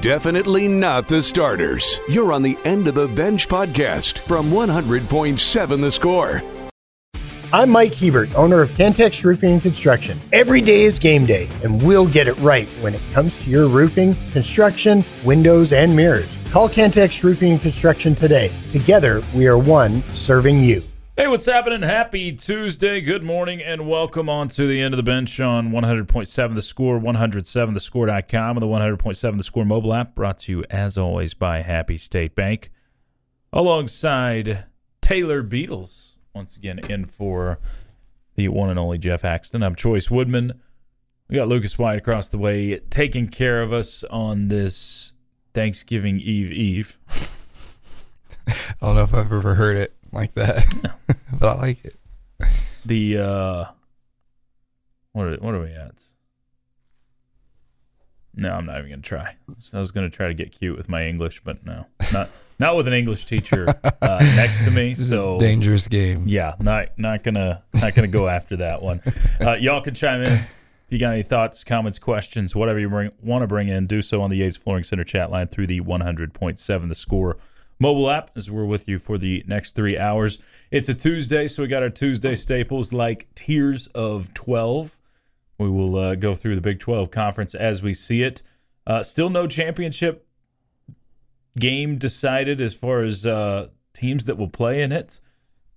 definitely not the starters. You're on the End of the Bench podcast from 100.7 The Score. I'm Mike Hebert, owner of Cantex Roofing and Construction. Every day is game day, and we'll get it right when it comes to your roofing, construction, windows, and mirrors. Call Cantex Roofing and Construction today. Together, we are one serving you. Hey, what's happening? Happy Tuesday. Good morning and welcome on to the end of the bench on 100.7 The Score, 107thescore.com, and the 100.7 The Score mobile app brought to you, as always, by Happy State Bank. Alongside Taylor Beadles, once again in for the one and only Jeff Axton. I'm Chois Woodman. We got Lucas White across the way taking care of us on this Thanksgiving Eve Eve. I don't know if I've ever heard it like that, but I like it. The uh, what are what are we at? No, I'm not even gonna try. So I was gonna try to get cute with my English, but no, not not with an English teacher uh, next to me. So dangerous game. yeah, not not gonna not gonna go after that one. Uh, y'all can chime in if you got any thoughts, comments, questions, whatever you bring, want to bring in. Do so on the Yates Flooring Center chat line through the 100.7 The Score mobile app as we're with you for the next three hours. It's a Tuesday, so we got our Tuesday staples like tiers of 12. We will uh, go through the Big 12 conference as we see it. Uh, still no championship game decided as far as uh, teams that will play in it,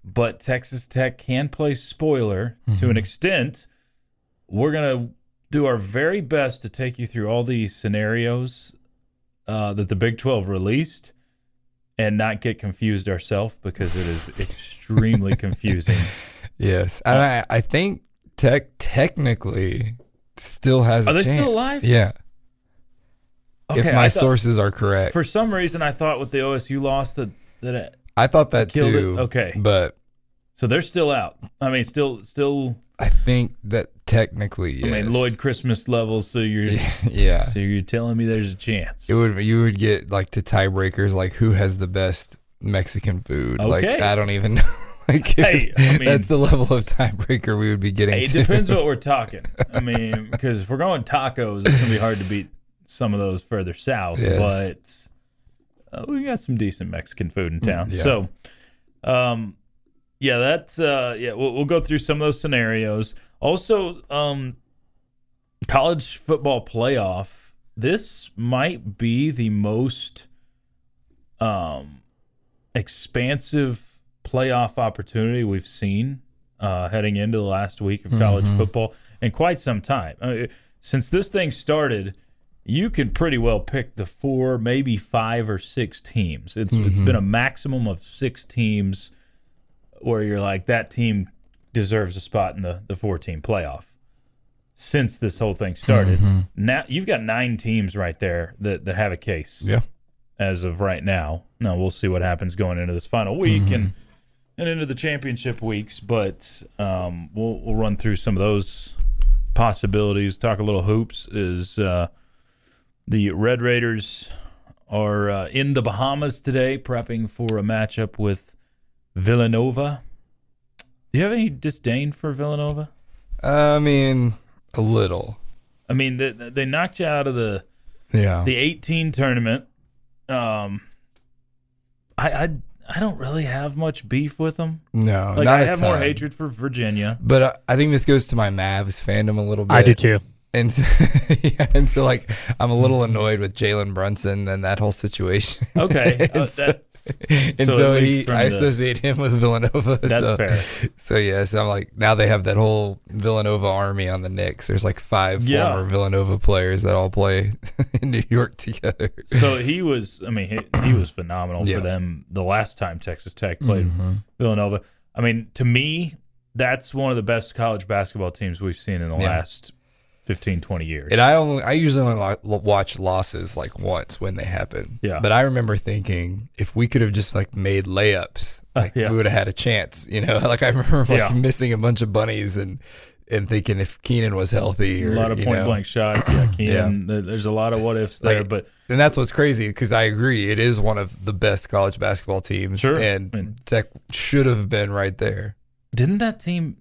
but Texas Tech can play spoiler to an extent. We're going to do our very best to take you through all the scenarios uh, that the Big 12 released and not get confused ourselves because it is extremely confusing. Yes, and I, I think Tech technically still has. Are they still alive? Yeah, if my thought- sources are correct. For some reason, I thought with the OSU loss that that it, I thought that killed it. Okay. but so they're still out. I mean, still still. I think that technically, yes. I mean, Lloyd Christmas levels. So you're Yeah, so you're telling me there's a chance. it would. You would get like to tiebreakers, like who has the best Mexican food. Like Okay. I don't even know. like Hey, I mean- that's the level of tiebreaker we would be getting. Hey, it to. depends what we're talking. I mean, because if we're going tacos, it's gonna be hard to beat some of those further south. Yes. But uh, we got some decent Mexican food in town. yeah. So, um, yeah, that's uh, yeah. We'll, we'll go through some of those scenarios. Also, um, college football playoff. This might be the most um expansive playoff opportunity we've seen uh, heading into the last week of college football in quite some time. I mean, since this thing started, you can pretty well pick the four, maybe five or six teams. It's it's been a maximum of six teams where you're like that team deserves a spot in the the four team playoff. Since this whole thing started, now you've got nine teams right there that that have a case Yeah. as of right now. Now we'll see what happens going into this final week and and into the championship weeks. But um, we'll we'll run through some of those possibilities. Talk a little hoops. Is uh, the Red Raiders are uh, in the Bahamas today, prepping for a matchup with Villanova. Do you have any disdain for Villanova? I mean, a little. I mean, they, they knocked you out of the Yeah. the 18 tournament. Um, I I I don't really have much beef with them. no, Like not I a have more hatred for Virginia. But uh, I think this goes to my Mavs fandom a little bit. I do too. And yeah, and so like I'm a little annoyed with Jalen Brunson and that whole situation. Okay, and uh, so, that- and so so, he, I the- associate him with Villanova. That's so, fair. So yeah, so I'm like now they have that whole Villanova army on the Knicks. There's like five Yeah. former Villanova players that all play in New York together. So he was. I mean, he, he was phenomenal Yeah. for them the last time Texas Tech played Mhm. Villanova. I mean, to me, that's one of the best college basketball teams we've seen in the Yeah. last 15, 20 years. And I only I usually only watch losses like once when they happen. Yeah. But I remember thinking if we could have just like made layups, uh, like yeah. we would have had a chance. You know, like I remember like Yeah. missing a bunch of bunnies and and thinking if Keenan was healthy a lot of point know. blank shots. Yeah, Keenan. there- There's a lot of what ifs there, Like, but And that's what's crazy because I agree it is one of the best college basketball teams. Sure. And I mean- Tech should have been right there. didn't that team?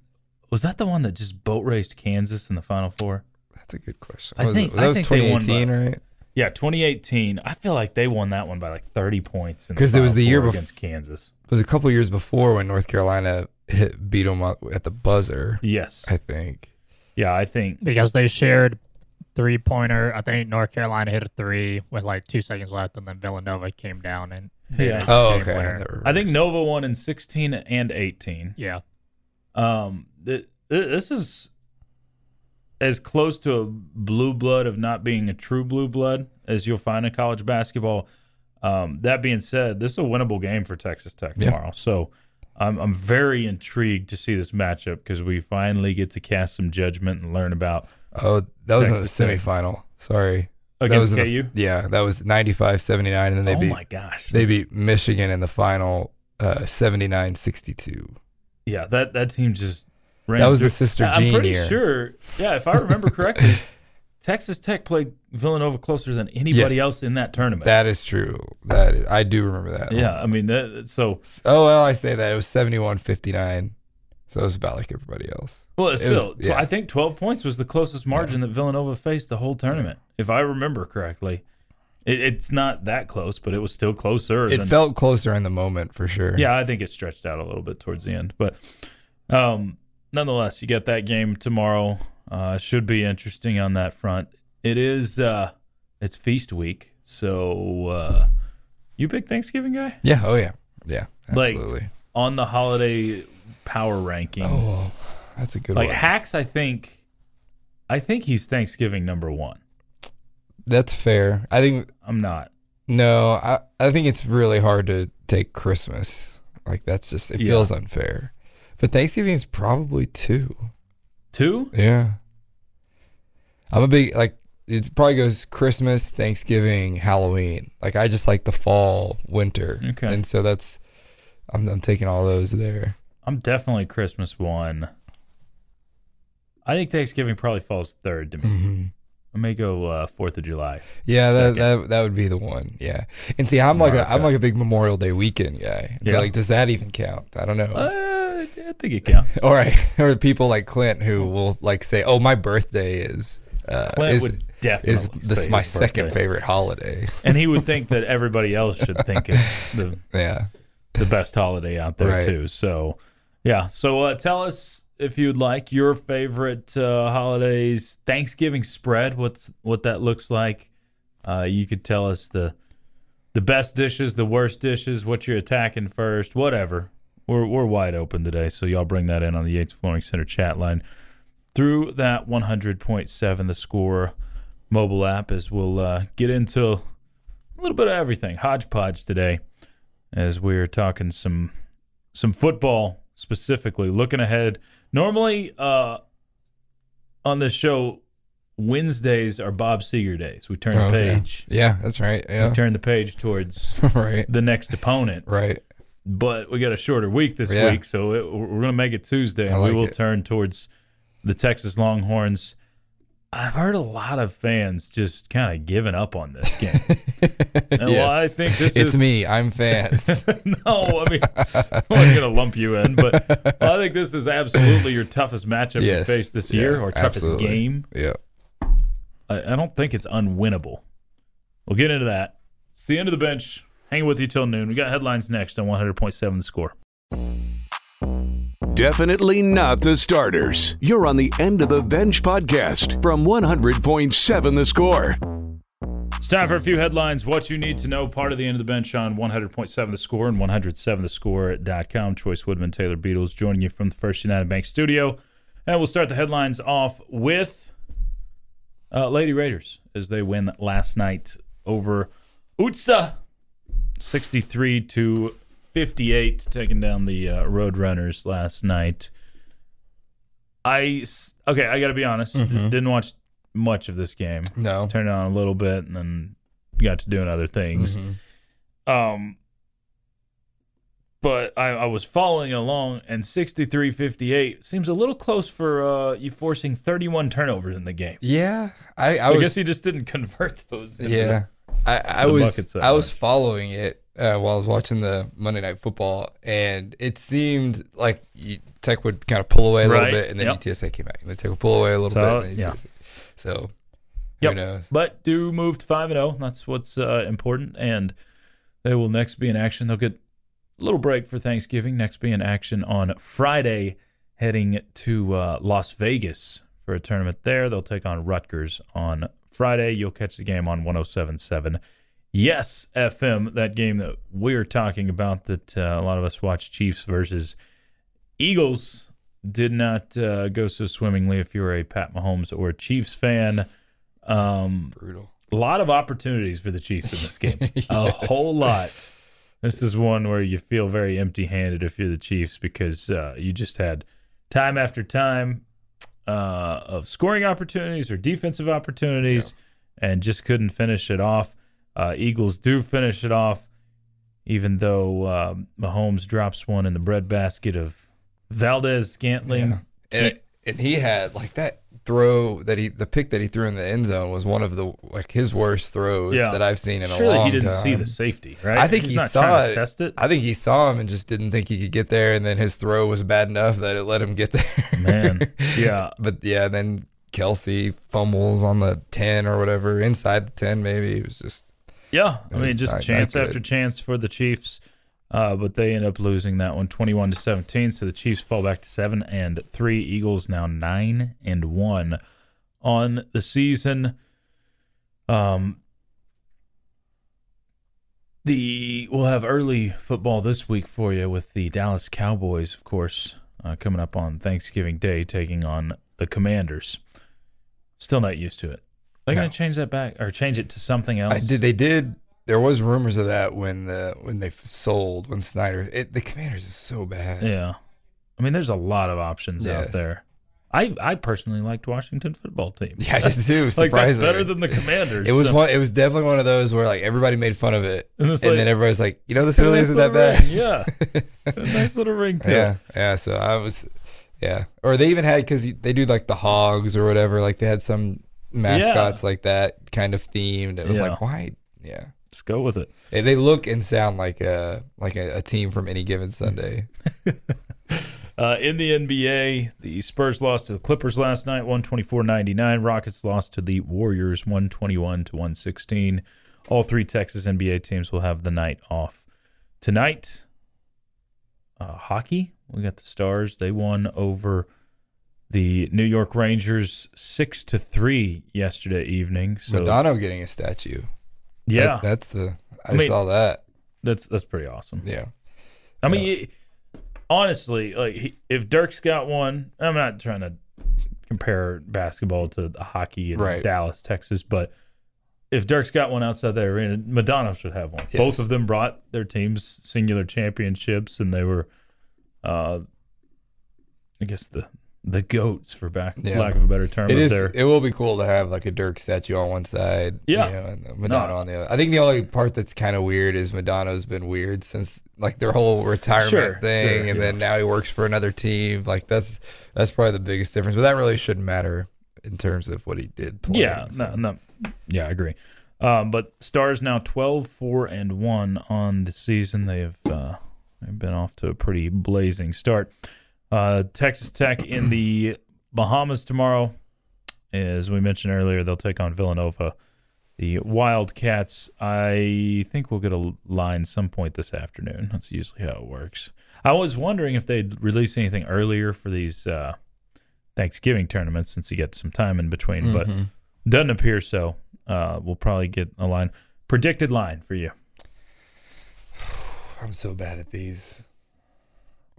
Was that the one that just boat raced Kansas in the Final Four? That's a good question. I think- that I was think they won 2018, right? Yeah, 2018. I feel like they won that one by like 30 points. because it was the year Four bef- against Kansas. It was a couple years before when North Carolina hit beat them up at the buzzer. Yes. I think. yeah, I think. because they shared three pointer. I think North Carolina hit a three with like two seconds left, and then Villanova came down and Yeah. Oh, okay. winner. I think. Nova won in 16 and 18. Yeah, Um, th- th- this is as close to a blue blood of not being a true blue blood as you'll find in college basketball. Um, that being said, this is a winnable game for Texas Tech Yeah. tomorrow. So I'm, I'm very intrigued to see this matchup because we finally get to cast some judgment and learn about Oh, that was in the Texas Tech. semifinal. Sorry. that against was KU. the, yeah, that was 95-79 and then they oh beat my gosh! they beat Michigan in the final uh 79-62. yeah, that that team just ran. That was the Sister I'm pretty year. sure. Yeah, if I remember correctly, Texas Tech played Villanova closer than anybody Yes. else in that tournament. That is true. That is, I do remember that. yeah, I mean that. So Oh well, I say that it was 71-59. So it was about like everybody else. well, was- still, yeah. I think 12 points was the closest margin that Villanova faced the whole tournament, if I remember correctly. It, it's not that close, but it was still closer. It than, felt closer in the moment for sure. Yeah, I think it stretched out a little bit towards the end, but um, nonetheless, you get that game tomorrow. Uh, should be interesting on that front. It is. Uh, it's feast week, so uh, you big Thanksgiving guy Yeah. Oh yeah. Yeah. Like, Absolutely. on the holiday power rankings. oh, that's a good like one. Like hacks, I think. I think he's Thanksgiving number one. That's fair. I think I'm not. no. I I think it's really hard to take Christmas. Like that's just it Yeah. feels unfair. But Thanksgiving is probably two. Two? Yeah. I'm a big like it probably goes Christmas, Thanksgiving, Halloween. Like I just like the fall, winter. Okay. And so that's I'm I'm taking all those there. I'm definitely Christmas one. I think Thanksgiving probably falls third to me. Mm-hmm. I may go uh, Fourth of July. Yeah, that, that that would be the one. Yeah. And see, I'm like a, I'm like a big Memorial Day weekend guy. And So Yeah. like does that even count? I don't know. Uh, I think it counts. All right. or people like Clint who will like say, "Oh, my birthday is uh, Clint is, would definitely is this my second birthday. favorite holiday." and he would think that everybody else should think it's the yeah. the best holiday out there Right. too. So, yeah. So uh, tell us if you'd like your favorite uh, holidays Thanksgiving spread. What's what that looks like. Uh, you could tell us the the best dishes, the worst dishes, what you're attacking first, whatever. We're we're wide open today, so y'all bring that in on the Yates Flooring Center chat line through that 100.7 the score mobile app as we'll uh, get into a little bit of everything hodgepodge today as we're talking some some football specifically looking ahead normally uh on this show wednesdays are bob seger days we turn the page Yeah, that's right. Yeah. We turn the page towards right. the next opponent Right. But we got a shorter week this Yeah. week, so it, we're going to make it Tuesday, and I we will it. turn towards the Texas Longhorns. I've heard a lot of fans just kind of giving up on this game. And well, I think this it's is me. I'm fans. no, I mean I'm not going to lump you in, but I think this is absolutely your toughest matchup Yes. you face this Yeah, year, or toughest absolutely. game. yeah. I, I don't think it's unwinnable. We'll get into that. It's the end of the bench. Hanging with you till noon. We got headlines next on 100.7 The Score. Definitely not the starters. You're on the End of the Bench podcast from 100.7 The Score. It's time for a few headlines. What you need to know, part of the end of the bench on 100.7 The Score and 107thescore.com. Chois Woodman, Taylor Beadles joining you from the First United Bank studio. And we'll start the headlines off with uh, Lady Raiders as they win last night over UTSA 63 to 58, taking down the uh, Roadrunners last night. I okay, I got to be honest, didn't watch much of this game No. turned on a little bit and then got to doing other things. Mhm. Um, but I, I was following along, and 63 58 seems a little close for uh, you forcing 31 turnovers in the game. Yeah. I, I So I, was guess he just didn't convert those. Yeah, I, I was buckets I was following it uh, while I was watching the Monday Night Football, and it seemed like you, Tech would kind of pull away a Right, little bit, and then yep. UTSA came back, and then Tech would pull away a little So, bit. And then yeah. UTSA. So Yep. Who knows? But do move to five and zero. That's what's uh, important, and they will next be in action. They'll get a little break for Thanksgiving. Next be in action on Friday, heading to uh, Las Vegas for a tournament there. They'll take on Rutgers on Friday. You'll catch the game on 107.7. Yes, FM, that game that we're talking about that uh, a lot of us watch Chiefs versus Eagles did not uh, go so swimmingly if you're a Pat Mahomes or a Chiefs fan. Um, Brutal. a lot of opportunities for the Chiefs in this game. A whole lot. This is one where you feel very empty handed if you're the Chiefs because uh, you just had time after time uh, of scoring opportunities or defensive opportunities and just couldn't finish it off. Uh, Eagles do finish it off, even though uh, Mahomes drops one in the breadbasket of Valdes-Scantling. And, and he had like that throw that he the pick that he threw in the end zone was one of the like his worst throws Yeah. that I've seen in a Surely long he didn't time. see the safety, right? I think He's he not saw it. to test it. I think he saw him and just didn't think he could get there, and then his throw was bad enough that it let him get there. Man, yeah. but yeah, then Kelce fumbles on the ten or whatever inside the ten, maybe it was just Yeah, I mean, just chance after chance for the Chiefs, uh, but they end up losing that one, twenty-one to seventeen. So the Chiefs fall back to seven and three. Eagles now nine and one on the season. Um, the we'll have early football this week for you with the Dallas Cowboys, of course, uh, coming up on Thanksgiving Day, taking on the Commanders. Still not used to it. They're No. gonna change that back or change it to something else. I did. They did. There was rumors of that when the when they sold when Snyder. It, the Commanders is so bad. Yeah. I mean, there's a lot of options out there. I, I personally liked Washington football team. Yeah, I did too. like that's Surprisingly, better than the Commanders. It was So- one. It was definitely one of those where like everybody made fun of it, And and, like- then everybody's like, you know, this It's got a really nice isn't that bad. ring, Yeah, A nice little ring to yeah, yeah. So I was, yeah. Or they even had because they do like the hogs or whatever. Like they had some mascots like that kind of themed. It was Yeah. like, why? Yeah. Just go with it. They- They look and sound like a like a, a team from any given Sunday. Uh, in the NBA, the Spurs lost to the Clippers last night, 124-99. Rockets lost to the Warriors, 121 to 116. All three Texas NBA teams will have the night off tonight. Uh, hockey, we got the Stars. They won over the New York Rangers six to three yesterday evening. So Modano getting a statue. Yeah, That- that's the. I, mean- saw that. that's that's pretty awesome. Yeah. I mean, it- honestly, like he, if Dirk's got one, I'm not trying to compare basketball to the hockey in Right. Dallas, Texas, but if Dirk's got one outside the arena, Modano should have one. Yes. Both of them brought their teams singular championships, and they were, uh, I guess the the goats for back Yeah. lack of a better term. It is. their It will be cool to have like a Dirk statue on one side, Yeah. you know, and Modano No. on the other. I think the only part that's kind of weird is Modano's been weird since like their whole retirement Sure, thing, sure, and yeah. then now he works for another team. Like that's that's probably the biggest difference. But that really shouldn't matter in terms of what he did. Playing, Yeah, so. no, no, yeah, I agree. Um, but Stars now 12, 4, and 1 on the season. They have uh, they've been off to a pretty blazing start. Uh, Texas Tech in the Bahamas tomorrow. As we mentioned earlier, they'll take on Villanova. The Wildcats, I think we'll get a line some point this afternoon. That's usually how it works. I was wondering if they'd release anything earlier for these uh, Thanksgiving tournaments since you get some time in between, but Mhm. doesn't appear so. Uh, we'll probably get a line. Predicted line for you. I'm so bad at these.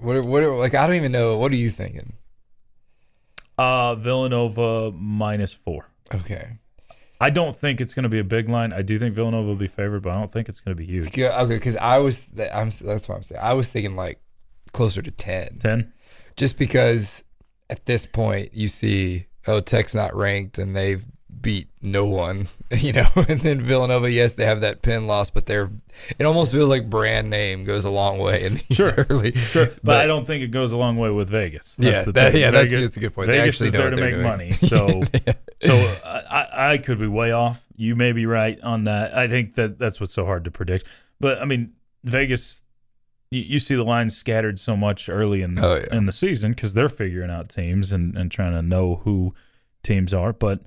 What? are- What? are- Like I don't even know. What are you thinking? Uh, Villanova minus four. Okay. I don't think it's going to be a big line. I do think Villanova will be favored, but I don't think it's going to be huge. good. Okay, because I was. I'm. That's what I'm saying. I was thinking like closer to ten. 10? just because at this point you see oh Tech's not ranked and they've beat no one, you know, and then Villanova, yes, they have that Penn loss, but they're it almost feels like brand name goes a long way in these Sure. early. Sure, but, I don't think it goes a long way with Vegas. Yeah, the that- yeah, that's- Vegas, that's a good point. They Vegas actually is there to make doing. money. So, so uh, I, I could be way off. You may be right on that. I think that that's what's so hard to predict. But I mean, Vegas, you, you see the lines scattered so much early in Oh, yeah. in the season because they're figuring out teams and, and trying to know who teams are. But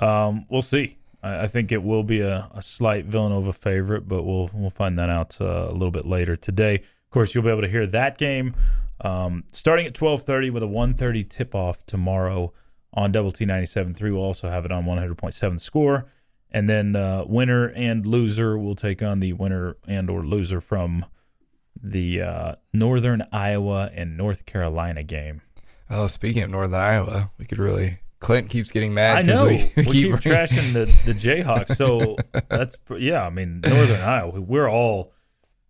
Um, we'll see. I, I think it will be a, a slight Villanova favorite, but we'll we'll find that out uh, a little bit later today. Of course, you'll be able to hear that game um, starting at 12:30 with a 1:30 tip-off tomorrow on Double T 97.3. We'll also have it on 100.7 Score, and then uh, winner and loser will take on the winner and or loser from the uh, Northern Iowa and North Carolina game. Oh, speaking of Northern Iowa, we could really. Clint keeps getting mad. I know we, we, keep, bringing- trashing the the Jayhawks, so that's yeah. I mean, Northern Iowa, we're all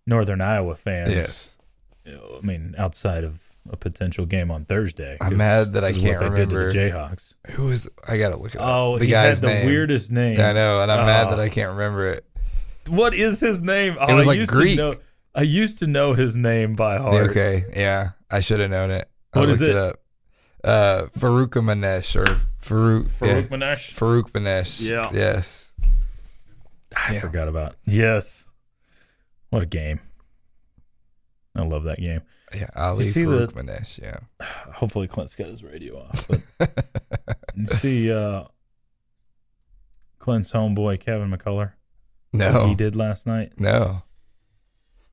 Northern Iowa fans. Yes, You know, I mean, outside of a potential game on Thursday. I'm mad that I can't what they did to the Jayhawks. who is? I gotta look it up. Oh, the he guy's had the name. weirdest name. I know, and I'm mad Oh. that I oh. can't remember it. What is his name? Oh, was I like used Greek. To know, I used to know his name by heart. Okay, yeah, I should have known it. What is looked it? Up. Uh, Farokhmanesh or Farouk Farouk yeah. Manesh. Farokhmanesh. Yeah. Yes. I Yeah. forgot about. Yes. What a game. I love that game. Yeah. Ali see the- Farokhmanesh. Yeah. Hopefully Clint's got his radio off. But you see uh Clint's homeboy Kevin McCullar. What No. he did last night. No.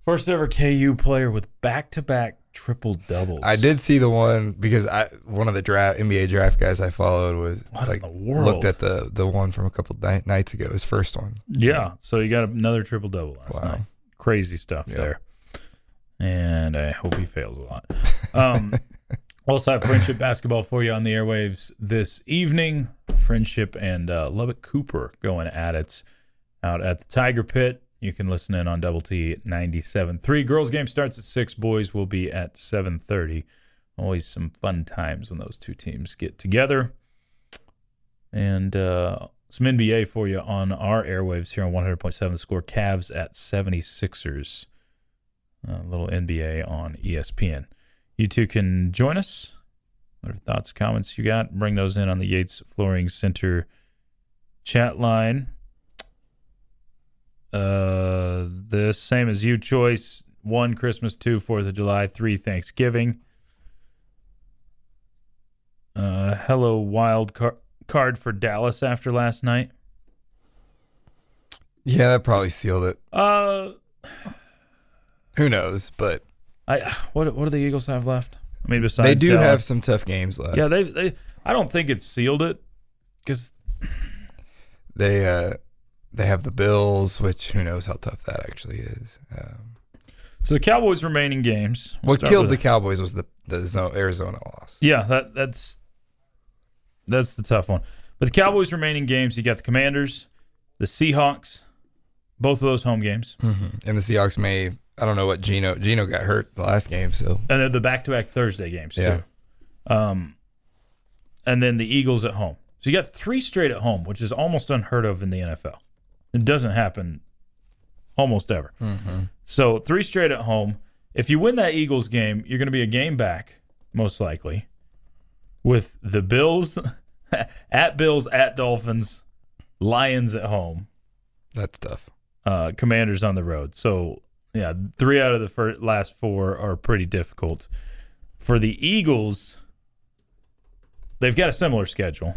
First ever KU player with back to back triple doubles. I did see the one because I one of the draft NBA draft guys I followed was What like looked at the the one from a couple ni- nights ago, his first one. Yeah. So you got another triple double last Wow. night. Crazy stuff Yep. there. And I hope he fails a lot. Um, also have friendship basketball for you on the airwaves this evening. Friendship and uh, Lubbock Cooper going at it out at the Tiger Pit. You can listen in on Double T 97.3. Girls game starts at 6. Boys will be at 7.30. Always some fun times when those two teams get together. And uh, some NBA for you on our airwaves here on 100.7 The Score. Cavs at 76ers. A little NBA on ESPN. You two can join us. Whatever thoughts, comments you got, bring those in on the Yates Flooring Center chat line. Uh, the same as you Chois one Christmas, two Fourth of July, three Thanksgiving. Uh, hello, wild car- card for Dallas after last night. Yeah, that probably sealed it. Uh, Who knows? But I what what do the Eagles have left? I mean, besides they do Dallas? have some tough games left. Yeah, they they. I don't think it sealed it because they uh they have the Bills, which who knows how tough that actually is. Um, so the Cowboys' remaining games. we'll what killed the Cowboys was the the zone, Arizona loss. Yeah, that that's that's the tough one. But the Cowboys' remaining games, you got the Commanders, the Seahawks, both of those home games, And the Seahawks may I don't know what Geno Geno got hurt the last game, so and then the back-to-back Thursday games Yeah. too. Um, and then the Eagles at home. So you got three straight at home, which is almost unheard of in the NFL. It doesn't happen almost ever. So three straight at home. If you win that Eagles game, you're going to be a game back, most likely, with the Bills at Bills at Dolphins, Lions at home, that's tough. uh, Commanders on the road. So yeah, three out of the first, last four are pretty difficult. For the Eagles, they've got a similar schedule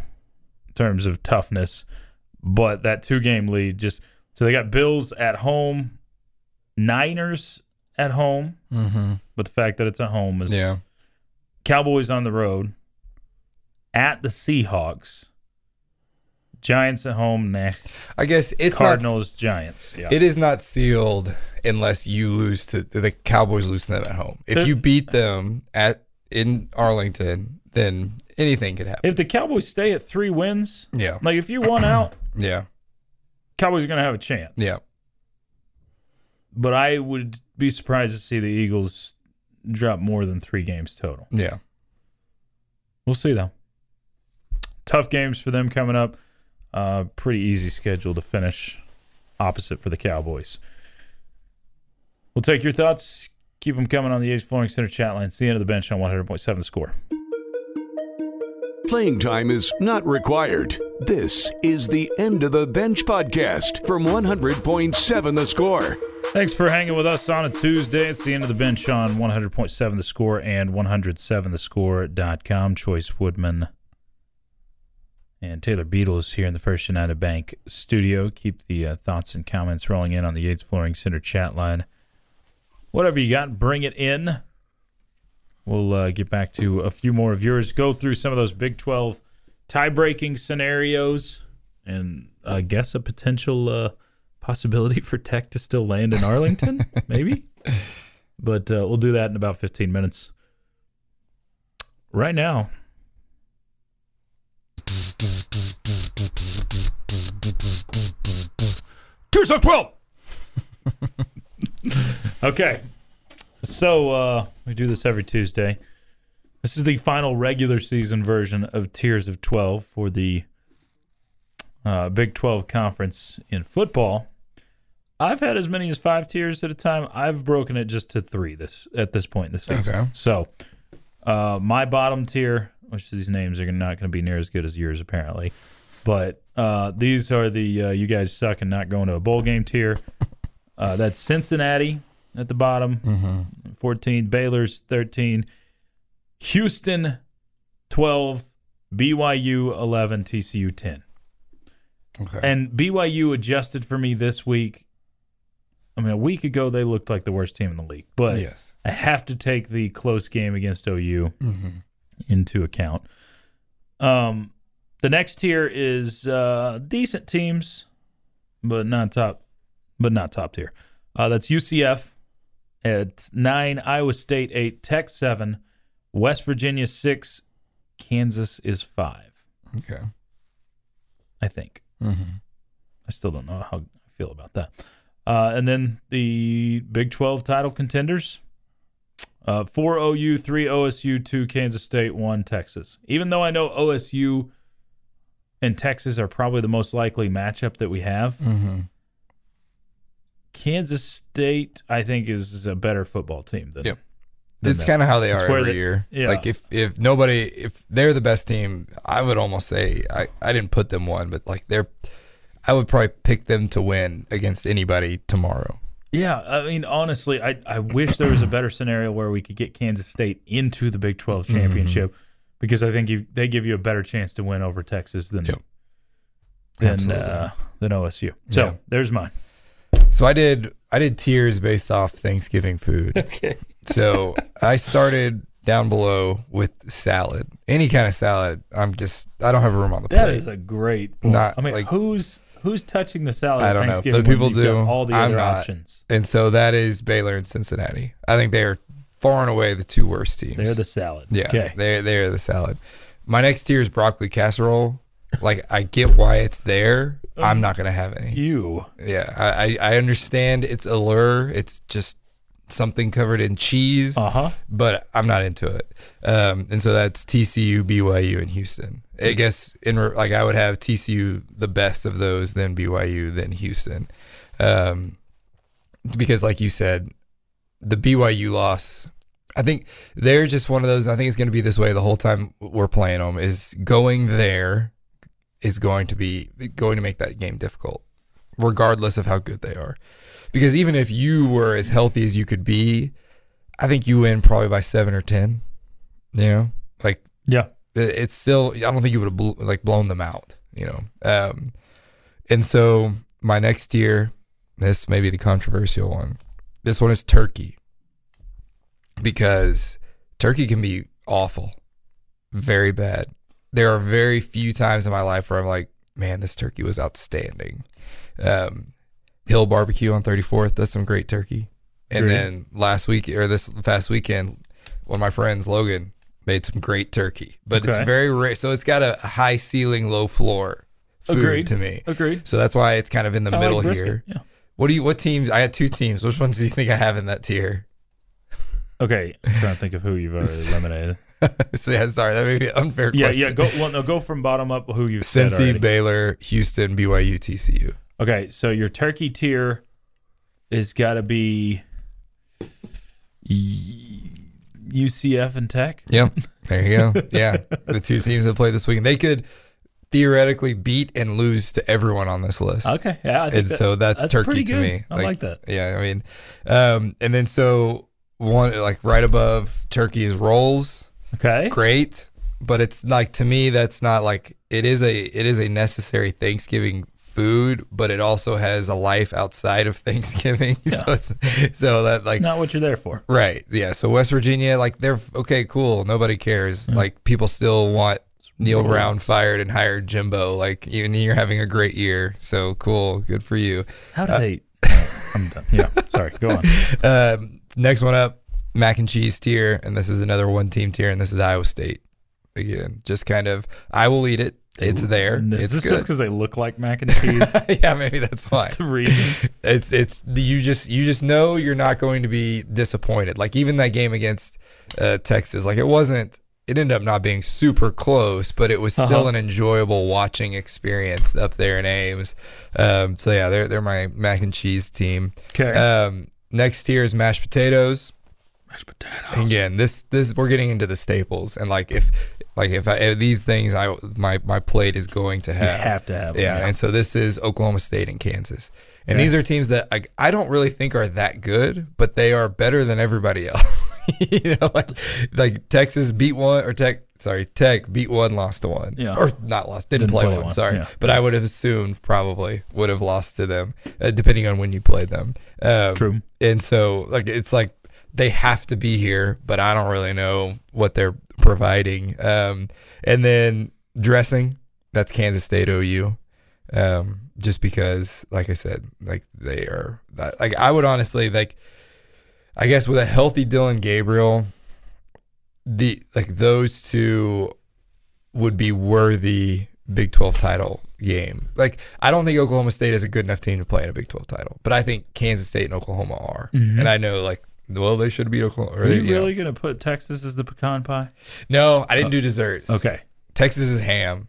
in terms of toughness, but that two game lead just so they got Bills at home, Niners at home, Mm-hmm. but the fact that it's at home is Yeah. Cowboys on the road, at the Seahawks, Giants at home, nah. I guess it's Cardinals, Giants. Yeah. not it is not sealed unless you lose to the Cowboys lose to them at home. If you beat them at in Arlington, then anything could happen. if the Cowboys stay at three wins, Yeah. like if you won out, Yeah. Cowboys are going to have a chance. Yeah. But I would be surprised to see the Eagles drop more than three games total. Yeah. We'll see, though. Tough games for them coming up. Uh, pretty easy schedule to finish opposite for the Cowboys. We'll take your thoughts. Keep them coming on the Yates Flooring Center chat line. It's the end of the bench on 100.7 The Score. Playing time is not required. This is the End of the Bench podcast from 100.7 The Score. Thanks for hanging with us on a Tuesday. It's the end of the bench on 100.7 The Score and 107thescore.com. Chois Woodman And Taylor Beadle is here in the First United Bank studio. Keep the uh, thoughts and comments rolling in on the Yates Flooring Center chat line. Whatever you got, bring it in. We'll uh, get back to a few more of yours. Go through some of those Big 12 tie-breaking scenarios, and I guess a potential uh, possibility for Tech to still land in Arlington, maybe. But uh, we'll do that in about 15 minutes. Right now, Tiers of 12! Okay. So uh, we do this every Tuesday. This is the final regular season version of Tiers of 12 for the uh, Big 12 conference in football. I've had as many as five tiers at a time. I've broken it just to three this at this point in the season. Okay. So uh, my bottom tier, which these names are not going to be near as good as yours apparently, but uh, these are the uh, you guys suck and not going to a bowl game tier. Uh, that's Cincinnati at the bottom, 14, Baylor's 13, Houston 12, BYU 11, TCU 10. Okay. And BYU adjusted for me this week. I mean, a week ago they looked like the worst team in the league, but yes. I have to take the close game against OU Mm-hmm. into account. Um, the next tier is uh, decent teams, but not top, but not top tier. Uh, that's UCF at nine, Iowa State eight, Tech seven, West Virginia six, Kansas is five. Okay. I think. Mm-hmm. I still don't know how I feel about that. Uh, and then the Big 12 title contenders uh, four OU, three OSU, two Kansas State, one Texas. Even though I know OSU and Texas are probably the most likely matchup that we have, Mm-hmm. Kansas State, I think, is, is a better football team than. Yep. than It's kind of how they It's are every they- year. yeah. Like if if nobody if they're the best team, I would almost say I I didn't put them one, but like they're I would probably pick them to win against anybody tomorrow. Yeah, I mean, honestly, I, I wish there was a better scenario where we could get Kansas State into the Big 12 Mm-hmm. championship because I think you, they give you a better chance to win over Texas than Yep. than uh, than OSU. So Yeah. there's mine. So I did I did tiers based off Thanksgiving food. Okay. So I started down below with salad. Any kind of salad. I'm just I don't have room on the That plate. is a great. Point. Not I mean, like- who's who's touching the salad? I don't know, but when people do. all the I'm other not. options. and so that is Baylor and Cincinnati. I think they are far and away the two worst teams. They're the salad. Yeah, Okay. they they are the salad. My next tier is broccoli casserole. Like I get why it's there. I'm not gonna have any. You. Yeah, I I I understand its allure. It's just something covered in cheese, Uh huh. but I'm not into it. Um, and so that's TCU, BYU, and Houston. I guess in re- like I would have TCU the best of those, then BYU, then Houston, um, because like you said, the BYU loss. I think they're just one of those. I think it's going to be this way the whole time we're playing them. Is going there is going to be going to make that game difficult, regardless of how good they are. Because even if you were as healthy as you could be, I think you win probably by seven or ten. You know, like Yeah. it's still. I don't think you would have like blown them out. You know, um, and so my next year, this may be the controversial one. This one is Turkey because Turkey can be awful, very bad. There are very few times in my life where I'm like, man, this turkey was outstanding. Um, Hill Barbecue on 34th does some great turkey. And Great. then last week or this past weekend, one of my friends, Logan, made some great turkey. But it's Okay. very rare. So it's got a high ceiling, low floor food Agreed. to me. Agreed. So that's why it's kind of in the I like middle brisket, here. Yeah. What do you? What teams? I had two teams. Which ones do you think I have in that tier? Okay. I'm trying to think of who you've already eliminated. so yeah, sorry, that may be an unfair. Yeah. question. Yeah. Go. Well, no. Go from bottom up. Who you've said Cincy. Baylor, Houston, BYU, TCU. Okay, so your turkey tier is got to be UCF and Tech. Yep. There you go. Yeah. the two teams that played this weekend. They could theoretically beat and lose to everyone on this list. Okay, yeah, I think And that- so that's, that's Turkey to me. I like that. Yeah, I mean, um, and then so one like right above Turkey is rolls. Okay, Great. but it's like to me that's not like it is a it is a necessary Thanksgiving food, but it also has a life outside of Thanksgiving. so it's, so that like Not what you're there for. right, yeah. So West Virginia, like they're okay, cool. Nobody cares. Like people still want Neal Brown fired and hired Jimbo. Like even you're having a great year, so cool, good for you. How do they? No, I'm done. Yeah, sorry. Go on. Um, next one up, mac and cheese tier, and this is another one team tier, and this is Iowa State. Again, just kind of, I will eat it. It's there. Is It's this good. just because they look like mac and cheese? yeah, maybe that's why. The reason. It's it's you just you just know you're not going to be disappointed. Like even that game against uh, Texas, like it wasn't. It ended up not being super close, but it was still Uh-huh. an enjoyable watching experience up there in Ames. Um, so yeah, they're they're my mac and cheese team. Okay. Um, next tier is mashed potatoes. Mashed potatoes. Again, this this we're getting into the staples, and like if like if, I, if these things, I my my plate is going to have You have. have to have. them, Yeah, and so this is Oklahoma State and Kansas, and Okay. these are teams that like I don't really think are that good, but they are better than everybody else. you know, like like Texas beat one or Tech. Sorry, Tech beat one, lost to one. Yeah. or not lost, didn't, Didn't play, play one. one, Sorry, yeah. but I would have assumed probably would have lost to them, uh, depending on when you played them. Um, True. and so like it's like they have to be here, but I don't really know what they're providing. Um, and then dressing, that's Kansas State OU. Um, just because, like I said, like they are like I would honestly like. I guess with a healthy Dillon Gabriel, the like those two would be worthy Big 12 title game. Like I don't think Oklahoma State is a good enough team to play in a Big 12 title, but I think Kansas State and Oklahoma are. And I know like well they should be Oklahoma. Or Are you you know. really gonna put Texas as the pecan pie? No, I didn't do desserts. Okay. Texas is ham.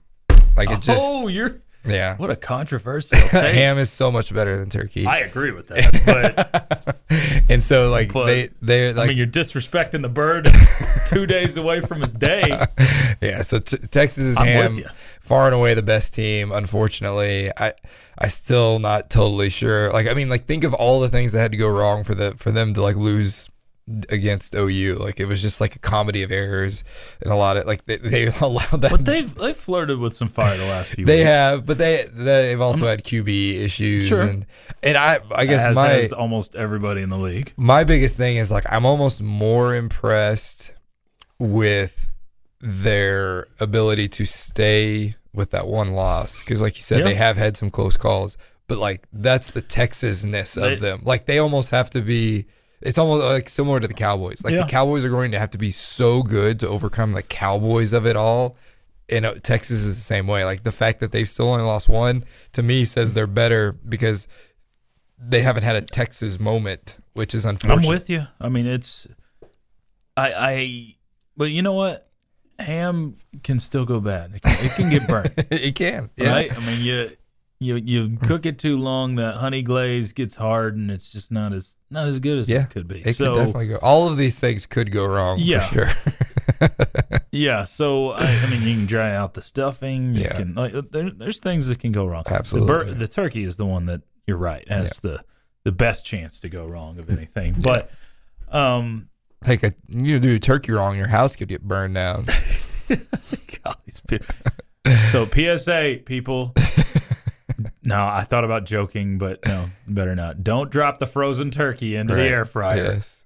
Like it oh, just oh, you're yeah. what a controversial take. ham is so much better than turkey. I agree with that, but and so like But, they they like I mean, you're disrespecting the bird two days away from his day. Yeah, so t- Texas is I'm ham, far and away the best team. Unfortunately, I I still not totally sure. Like I mean, like think of all the things that had to go wrong for the for them to like lose against OU. Like it was just like a comedy of errors and a lot of like they, they allowed that. But they've they've flirted with some fire the last few weeks. they weeks. have, but they they've also had QB issues Sure. and and I I guess as my has almost everybody in the league. my biggest thing is like I'm almost more impressed with their ability to stay with that one loss because like you said Yeah. they have had some close calls but like that's the texasness They- of them like they almost have to be it's almost like similar to the cowboys like Yeah. the cowboys are going to have to be so good to overcome the cowboys of it all and uh, texas is the same way like the fact that they've still only lost one to me says they're better because they haven't had a texas moment which is unfortunate I'm with you. I mean, it's I I but you know what? Ham can still go bad. It can, it can get burnt, it can. Yeah. right? I mean, you you you cook it too long, that honey glaze gets hard, and it's just not as not as good as Yeah. it could be. It so could definitely go. All of these things could go wrong Yeah. for sure. yeah, so I, I mean, you can dry out the stuffing. You Yeah. can like there, there's things that can go wrong. Absolutely. the, bur- the turkey is the one that you're right has the the best chance to go wrong of anything. But um, like a you do a turkey wrong, your house could get burned down. God, so PSA people. No, I thought about joking, but no, better not. Don't drop the frozen turkey into the air fryer. Yes.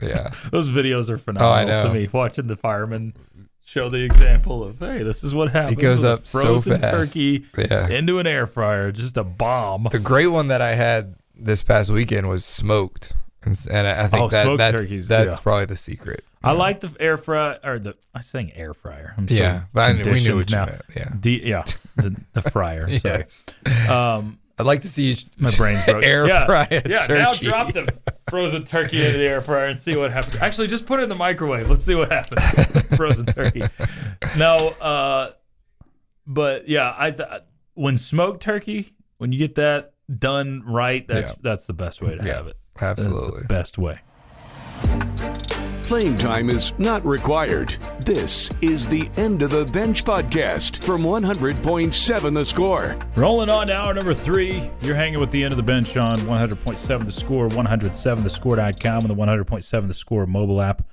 Yeah. Those videos are oh, phenomenal know. to me. Watching the firemen show the example of, hey, this is what happens. It goes up so frozen fast. turkey Yeah. into an air fryer, just a bomb. The great one that I had this past weekend was smoked, and, and I I think Oh, that that's turkeys, that's yeah. probably the secret. I like the air fryer or the I saying air fryer. I'm Yeah, but I, we knew what you meant. Yeah. D- yeah, the, the fryer. Sorry. Yes. Um, I'd like to see you my brain's broke. air yeah. fry a Yeah, now drop the frozen turkey into the air fryer and see what happens. Actually, just put it in the microwave. Let's see what happens. frozen turkey. No, uh, but yeah, I th- when smoked turkey, when you get that done right, that's Yeah. that's the best way to Yeah, have it. Absolutely. the best way. Playing time is not required. This is the End of the Bench podcast from 100.7 The Score. Rolling on to hour number three. You're hanging with the end of the bench on 100.7 The Score, 107thescore.com, and the 100.7 The Score mobile app.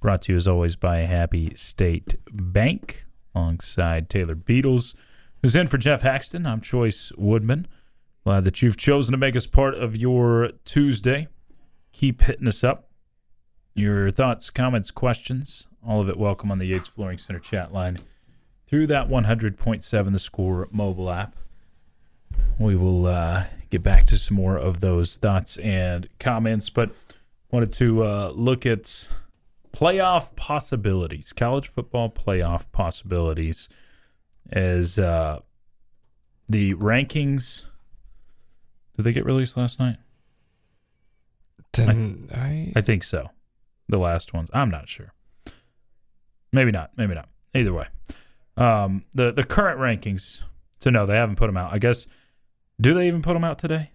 Brought to you as always by Happy State Bank, alongside Taylor Beadles, who's in for Jeff Haxton. I'm Chois Woodman. Glad that you've chosen to make us part of your Tuesday. Keep hitting us up. Your thoughts, comments, questions, all of it welcome on the Yates Flooring Center chat line through that 100.7 The Score mobile app. We will uh, get back to some more of those thoughts and comments, but wanted to uh, look at playoff possibilities, college football playoff possibilities, as uh, the rankings. Did they get released last night? Ten, I, I think so. The last ones. I'm not sure. Maybe not. Maybe not. Either way, um, the the current rankings. So no, they haven't put them out. I guess. Do they even put them out today?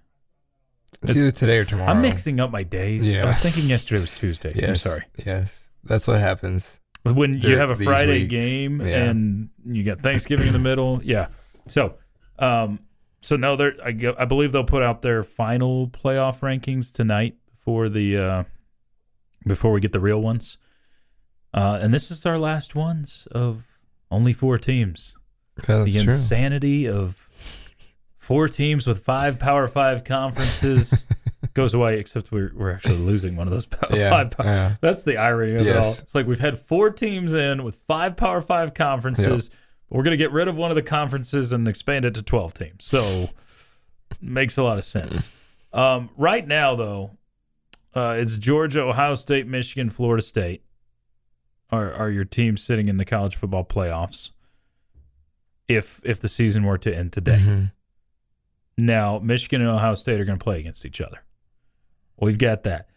it's either today or tomorrow. I'm mixing up my days. Yeah. I was thinking yesterday was Tuesday. Yes, I'm sorry. Yes, that's what happens. When you have a Friday weeks. game Yeah. and you got Thanksgiving in the middle, yeah. So, um, so no, they're I, go, I believe they'll put out their final playoff rankings tonight for the uh, before we get the real ones. Uh, and this is our last ones of only four teams. Yeah, the true. insanity of four teams with five Power Five conferences goes away. Except we're we're actually losing one of those Power Yeah, Five. Power- yeah. That's the irony of it all. It's like we've had four teams in with five Power Five conferences. We're going to get rid of one of the conferences and expand it to twelve teams. So makes a lot of sense. Um, right now, though, uh, it's Georgia, Ohio State, Michigan, Florida State are are your teams sitting in the college football playoffs. If if the season were to end today, Mhm. now Michigan and Ohio State are going to play against each other. We've got that.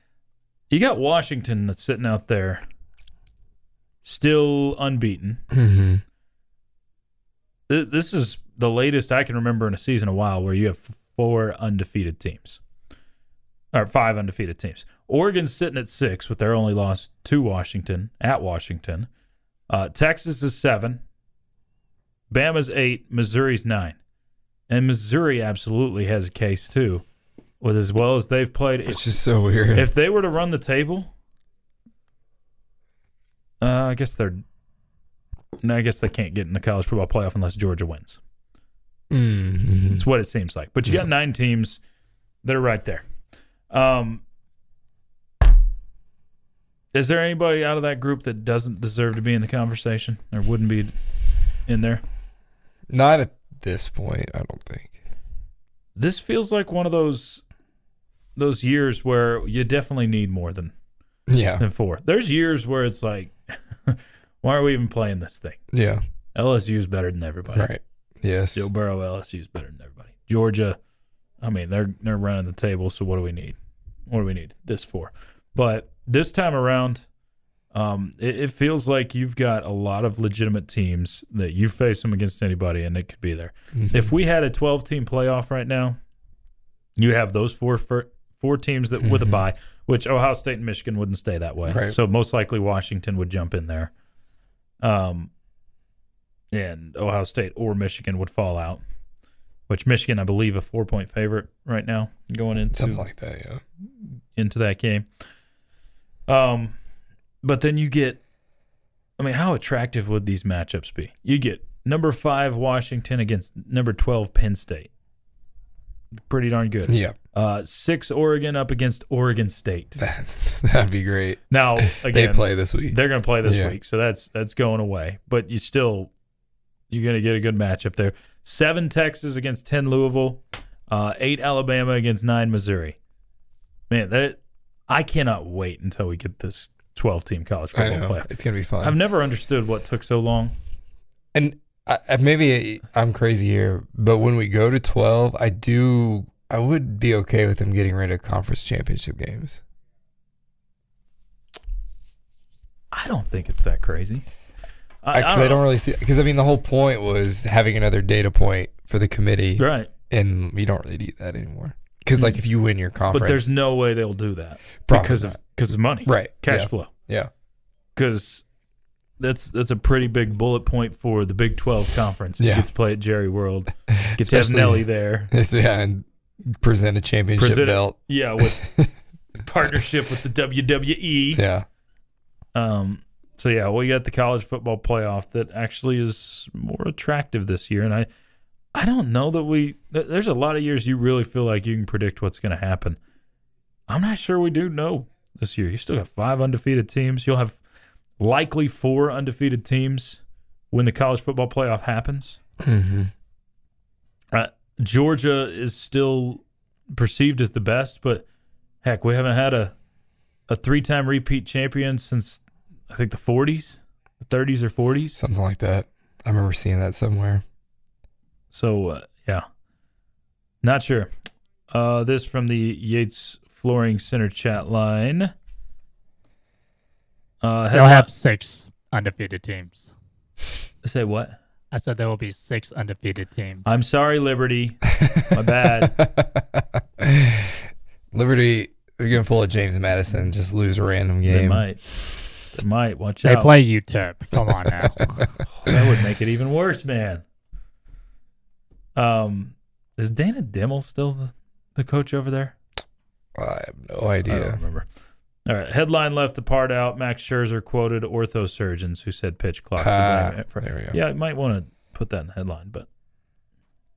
You got Washington that's sitting out there, still unbeaten. Mhm. This is the latest I can remember in a season a while where you have four undefeated teams, or five undefeated teams. Oregon's sitting at six with their only loss to Washington at Washington. Uh, Texas is seven. Bama's eight. Missouri's nine, and Missouri absolutely has a case too, with as well as they've played. It's just so weird. If they were to run the table, uh, I guess they're. No, I guess they can't get in the college football playoff unless Georgia wins. Mhm. It's what it seems like. But you got nine teams that are right there. Um, is there anybody out of that group that doesn't deserve to be in the conversation or wouldn't be in there? Not at this point, I don't think. This feels like one of those those years where you definitely need more than Yeah, than four. There's years where it's like, why are we even playing this thing? yeah, LSU is better than everybody. right. Yes, Joe Burrow, LSU is better than everybody. Georgia, I mean, they're they're running the table. So what do we need? What do we need this for? But this time around, um, it, it feels like you've got a lot of legitimate teams that you face them against anybody, and it could be there. Mhm. If we had a 12 team playoff right now, you have those four four teams that with a Mhm. bye, which Ohio State and Michigan wouldn't stay that way. Right. So most likely Washington would jump in there. Um, and Ohio State or Michigan would fall out. Which Michigan, I believe, a four point favorite right now going into something like that. Yeah, into that game. Um, but then you get, I mean, how attractive would these matchups be? You get number five Washington against number twelve Penn State. Pretty darn good. yeah. Uh, six Oregon up against Oregon State. That that'd be great. Now again, They play this week. they're going to play this Yeah. week, so that's that's going away. But you still, you're going to get a good matchup there. Seven Texas against ten Louisville, uh, eight Alabama against nine Missouri. Man, that I cannot wait until we get this twelve team college football playoff. it's gonna be fun. I've never understood what took so long. and I, maybe I'm crazy here, but when we go to 12, I do. I would be okay with them getting rid of conference championship games. I don't think it's that crazy. I, Because I, don't really see. Because I mean, the whole point was having another data point for the committee, right, and we don't really need that anymore. Because like if you win your conference, but there's no way they'll do that Probably because not. of because of money, right Cash yeah, flow. Yeah, because that's that's a pretty big bullet point for the Big Twelve conference. Yeah. You get to play at Jerry World. Get to have Nelly there. Yeah, and present a championship Present belt. Yeah, with partnership with the WWE. Yeah, Um, so yeah, we got the college football playoff that actually is more attractive this year, and I, I don't know that we. There's a lot of years you really feel like you can predict what's going to happen. I'm not sure we do know this year. You still got five undefeated teams. You'll have likely four undefeated teams when the college football playoff happens. Mm-hmm. Uh, Georgia is still perceived as the best, but heck, we haven't had a a three time repeat champion since I think the 40s, the 30s or 40s. Something like that. I remember seeing that somewhere. So uh, yeah, not sure. Uh, this from the Yates Flooring Center chat line. Uh, They'll have six undefeated teams. say what? I said there will be six undefeated teams. I'm sorry, Liberty. My bad. Liberty, they're gonna pull a James Madison, just lose a random game. They might. They might. Watch they out. They play UTEP. Come on now. that would make it even worse, man. Um, is Dana Dimel still the, the coach over there? I have no I don't idea. remember. All right. Headline left the part out. Max Scherzer quoted ortho surgeons who said pitch clock. Ah, for- for- there we go. yeah, I might want to put that in the headline, but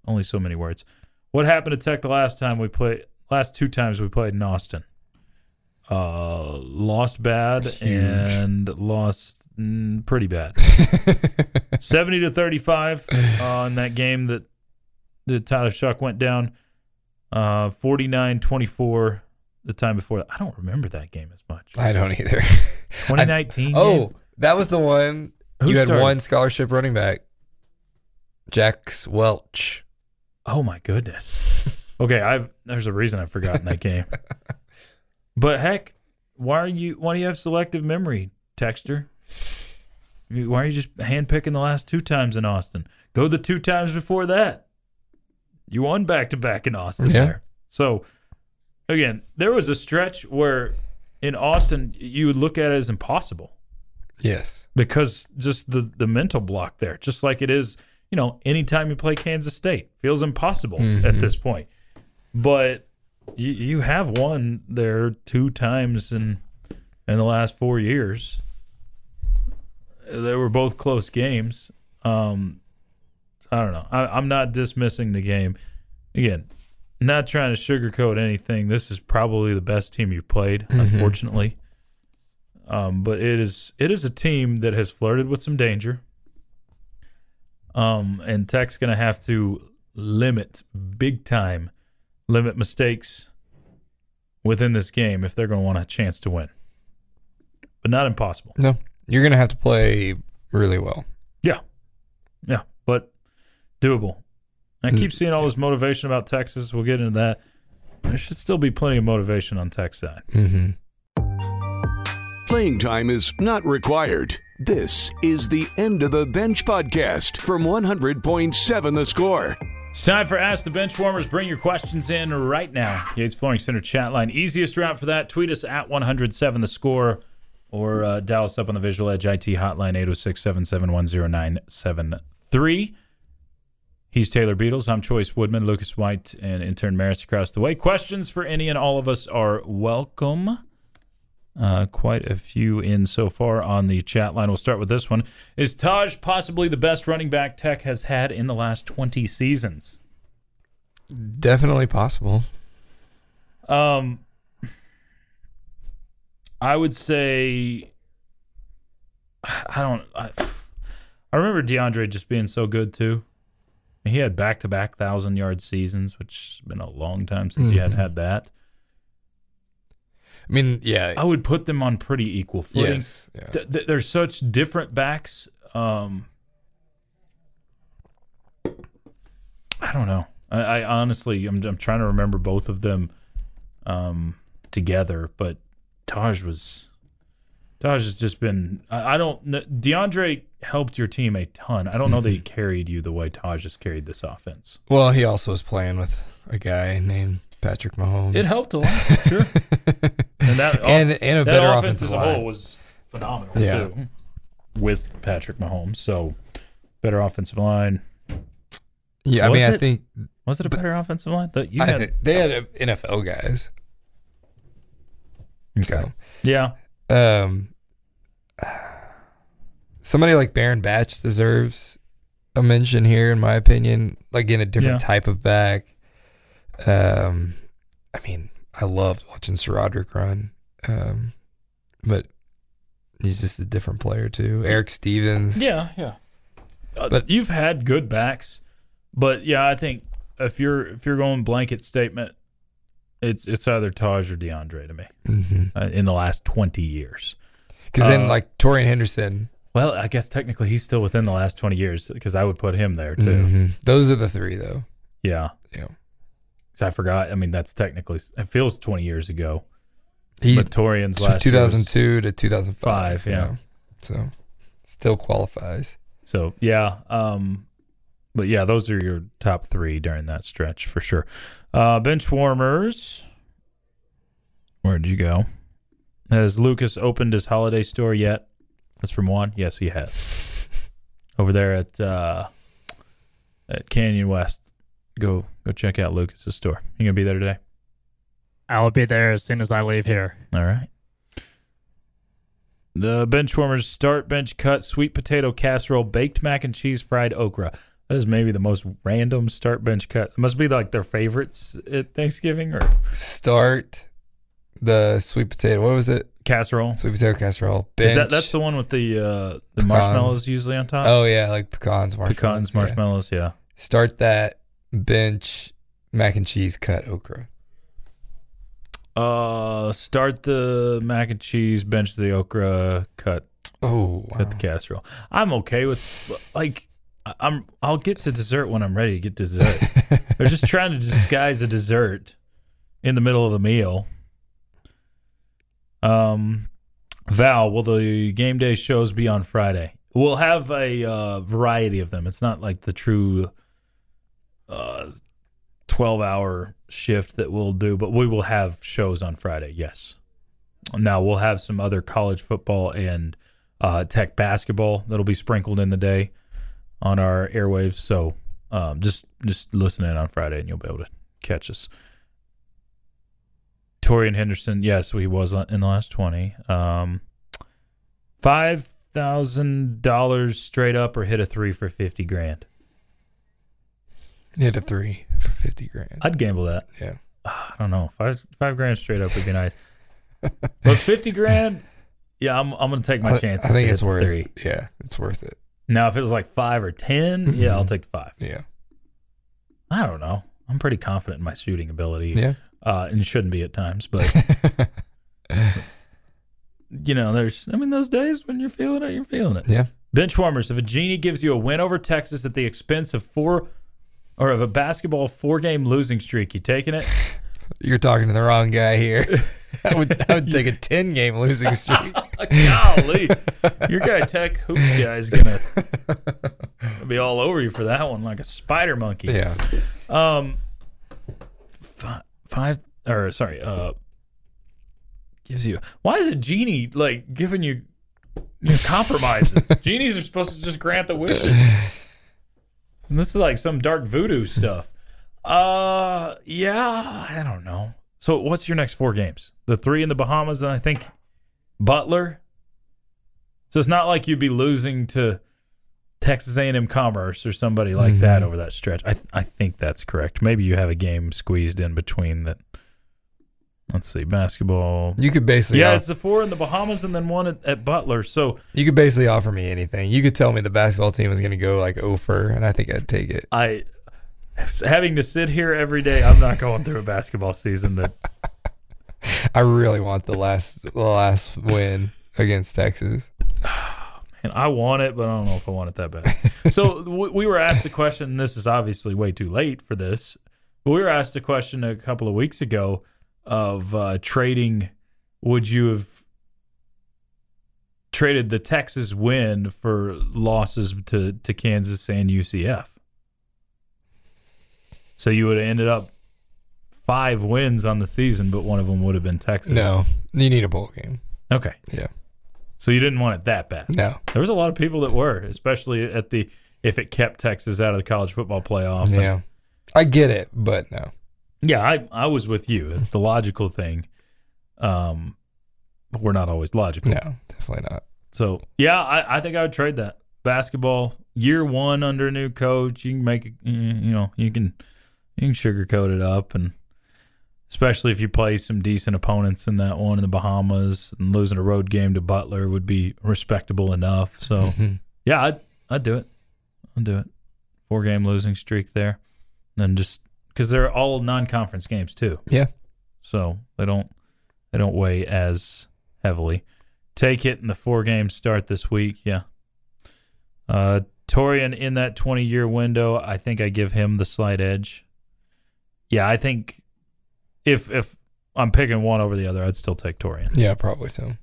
only so many words. What happened to Tech the last time we played? Last two times we played in Austin. Uh, lost bad Huge. and lost mm, pretty bad. 70 to 35 on that game that the Tyler Shough went down. Uh 49-24 the time before that. I don't remember that game as much. I don't either. 2019. oh, game? that was the one. Who you had started? one scholarship running back, Jax Welch. Oh my goodness. Okay, I've there's a reason I've forgotten that game. But heck, why are you why do you have selective memory, Texter? Why are you just handpicking the last two times in Austin? Go the two times before that. You won back to back in Austin Yeah. there. So again, there was a stretch where in Austin you would look at it as impossible Yes. because just the the mental block there, just like it is, you know, anytime you play Kansas State, feels impossible at mm-hmm. this point. But you you have won there two times in in the last four years. They were both close games. Um, I don't know. I, I'm not dismissing the game. Again, not trying to sugarcoat anything. This is probably the best team you've played, unfortunately. Um, but it is it is a team that has flirted with some danger. Um, and Tech's going to have to limit big time, limit mistakes within this game if they're going to want a chance to win. But not impossible. No, you're gonna have to play really well. Yeah, yeah, but doable. I Mm. keep seeing all this motivation about Texas. We'll get into that. There should still be plenty of motivation on Tech's side. Mm-hmm. Playing time is not required. This is the End of the Bench podcast from 100.7 The Score. It's time for Ask the Benchwarmers. Bring your questions in right now. Yates Flooring Center chat line. Easiest route for that, tweet us at 107 the score or uh, dial us up on the Visual Edge IT hotline 806 771 0973. He's Taylor Beadles. I'm Chois Woodman, Lucas White, and intern Maris across the way. Questions for any and all of us are welcome. Uh, quite a few in so far on the chat line. We'll start with this one. Is Tahj possibly the best running back Tech has had in the last 20 seasons? Definitely possible. Um, I would say, I don't. I, I remember DeAndre just being so good too. He had back-to-back thousand yard seasons, which has been a long time since he had had that. I mean, yeah. I would put them on pretty equal footing. yes. Yeah. Th- th- they're such different backs. Um, I don't know. I, I honestly, I'm, I'm trying to remember both of them um, together, but Tahj was. Tahj has just been. I, I don't. DeAndre helped your team a ton. I don't know that he carried you the way Tahj has carried this offense. Well, he also was playing with a guy named Patrick Mahomes. It helped a lot, sure. And that And- and a that better offense offensive as a line. whole was phenomenal Yeah. too, with Patrick Mahomes. So better offensive line. Yeah, I Was mean, I it? think Was it a better offensive line? That you had, think they had NFL guys. okay. So, Yeah, um, somebody like Baron Batch deserves a mention here, in my opinion. Like in a different Yeah. type of back. Um, I mean, I loved watching SaRodorick run, um, but he's just a different player too. Eric Stephens. Yeah, yeah. Uh, But- you've had good backs, but yeah, I think if you're if you're going blanket statement, it's it's either Tahj or DeAndre to me hmm uh, in the last twenty years. Because then, Uh, like Taurean Henderson, Well, I guess technically he's still within the last twenty years because I would put him there too. mhm. those are the three, though. Yeah, Yeah, I forgot. I mean, that's technically it feels twenty years ago. he but Taurean's last 2002 to 2005. Five, yeah. so still qualifies. So yeah, um, but yeah, those are your top three during that stretch for sure. Uh, bench warmers. Where did you go? Has Lucas opened his holiday store yet? That's from Juan. Yes, he has. Over there at uh, at Canyon West. Go go check out Lucas's store. You gonna be there today? I will be there as soon as I leave here. All right. The bench warmers start bench cut sweet potato casserole, baked mac and cheese, fried okra. That is maybe the most random start bench cut. It must be like their favorites at Thanksgiving or Start the sweet potato. What was it? casserole. Sweet potato casserole. Is Bench. that that's the one with the uh, the Pecans. marshmallows usually on top? Oh yeah, like pecans, marshmallows. Pecans, yeah. marshmallows, yeah. Start that bench mac and cheese cut okra. Uh, start the mac and cheese, bench the okra, cut Oh, wow. cut the casserole. I'm okay with like I'm. I'll get to dessert when I'm ready to get dessert. They're just trying to disguise a dessert in the middle of a meal. Um, Val, will the game day shows be on Friday? We'll have a uh, variety of them. It's not like the true uh, 12 hour shift that we'll do, but we will have shows on Friday. Yes. Now we'll have some other college football and uh, tech basketball that'll be sprinkled in the day on our airwaves. So um, just just listen in on Friday and you'll be able to catch us. Taurean Henderson, yes, he was in the last twenty. Um, Five thousand dollars straight up, or hit a three for fifty grand. Hit a three for fifty grand. I'd gamble that. Yeah. I don't know. Five five grand straight up would be nice. but fifty grand, yeah, I'm I'm gonna take my I- chances. I think it's worth. three. Yeah, it's worth it. Now, if it was like five or 10 yeah, I'll take the five. Yeah. I don't know. I'm pretty confident in my shooting ability. Yeah. uh, and shouldn't be at times. But you know, there's I mean those days when you're feeling it, you're feeling it. yeah. Bench warmers. If a genie gives you a win over Texas at the expense of four or of a basketball four game losing streak, you taking it? You're talking to the wrong guy here. I would, I would take a 10 game losing streak. Golly, your guy Tech hoops guy is gonna be all over you for that one like a spider monkey. yeah. Um, five, five or sorry, uh, gives you. Why is a genie like giving you, you know, compromises? Genies are supposed to just grant the wishes. And this is like some dark voodoo stuff. Uh, yeah, I don't know. So, what's your next four games? The three in the Bahamas, and I think Butler. So it's not like you'd be losing to Texas A&M Commerce or somebody like that over that stretch. I th- I think that's correct. Maybe you have a game squeezed in between that. Let's see, basketball. You could basically Yeah, off- it's the four in the Bahamas and then one at, at Butler. So you could basically offer me anything. You could tell me the basketball team is going to go like over, and I think I'd take it. I, having to sit here every day, I'm not going through a basketball season that I really want the last the last win against Texas. and I want it, but I don't know if I want it that bad. so we were asked a question. And this is obviously way too late for this, but we were asked a question a couple of weeks ago of uh, trading. Would you have traded the Texas win for losses to to Kansas and UCF? So you would have ended up five wins on the season, but one of them would have been Texas. No, you need a bowl game. Okay. Yeah. So you didn't want it that bad. No. There was a lot of people that were, especially at the if it kept Texas out of the college football playoff. Yeah. I get it, but no. Yeah, I I was with you. It's the logical thing. Um, but we're not always logical. No, definitely not. So yeah, I, I think I would trade that basketball year one under a new coach. You can make it, you know, you can you can sugarcoat it up, and especially if you play some decent opponents in that one in the Bahamas, and losing a road game to Butler would be respectable enough. So yeah, I'd I'd do it. I'd do it. Four game losing streak there, then just because they're all non conference games too Yeah. so they don't they don't weigh as heavily. Take it in the four games start this week. Yeah. Uh, Taurean in that twenty year window, I think I give him the slight edge. Yeah, I think if if I'm picking one over the other, I'd still take Taurean. Yeah, probably so.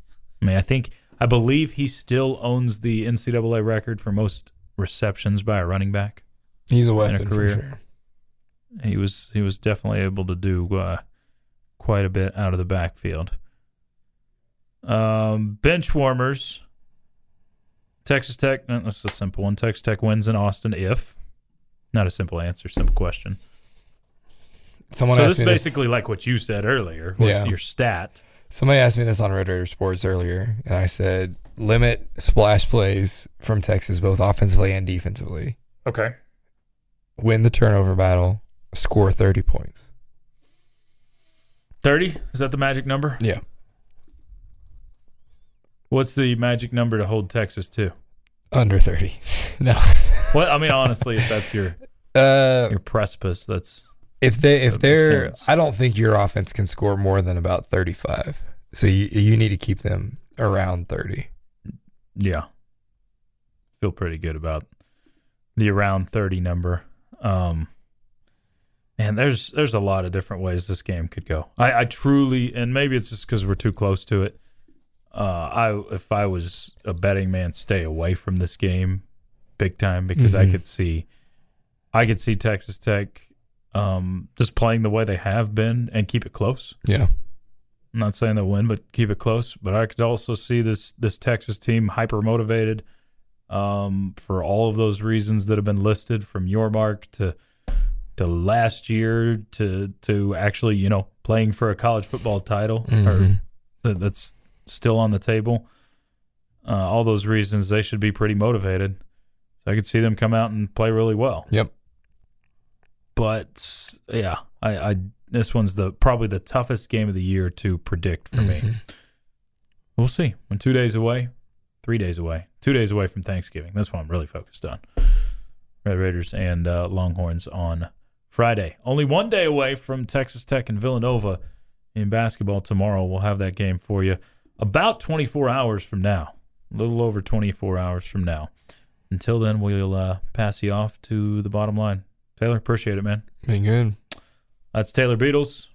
I mean, I think I believe he still owns the NCAA record for most receptions by a running back. He's a weapon career. for sure. He was he was definitely able to do uh, quite a bit out of the backfield. Um, bench warmers. Texas Tech. no, That's a simple one. Texas Tech wins in Austin if. Not a simple answer, simple question. Someone so asked this is basically like what you said earlier. Yeah. Your stat. Somebody asked me this on Red Raider Sports earlier, and I said limit splash plays from Texas, both offensively and defensively. Okay. Win the turnover battle, score 30 points. Thirty is that the magic number? Yeah. What's the magic number to hold Texas to? Under 30. no. Well, I mean, honestly, if that's your Uh, your precipice, that's if they if they're. I don't think your offense can score more than about 35. So you you need to keep them around 30. Yeah. Feel pretty good about the around 30 number. Um and there's there's a lot of different ways this game could go. I, I truly and maybe it's just because we're too close to it. Uh I if I was a betting man, stay away from this game big time because I Mhm. could see I could see Texas Tech um just playing the way they have been and keep it close. Yeah. I'm not saying they'll win, but keep it close. But I could also see this this Texas team hyper motivated um, for all of those reasons that have been listed, from your mark to to last year to to actually you know playing for a college football title or Mhm. that, that's still on the table. Uh, all those reasons they should be pretty motivated. So I could see them come out and play really well Yep. but yeah, I, I this one's the probably the toughest game of the year to predict for me. Mhm. We'll see. When two days away, three days away, two days away from Thanksgiving. That's what I'm really focused on. Red Raiders and uh, Longhorns on Friday. Only one day away from Texas Tech and Villanova in basketball tomorrow. We'll have that game for you about 24 hours from now, a little over 24 hours from now. Until then, we'll uh, pass you off to the bottom line. Taylor, appreciate it, man. Been good. That's Taylor Beadles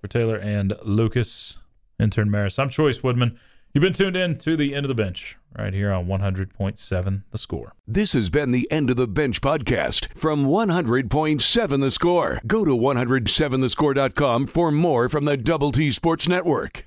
for Taylor and Lucas, intern Maris. I'm Chois Woodman. You've been tuned in to the end of the bench right here on 100.7 The Score. This has been the End of the Bench podcast from 100.7 The Score. Go to 107thescore.com for more from the Double T Sports Network.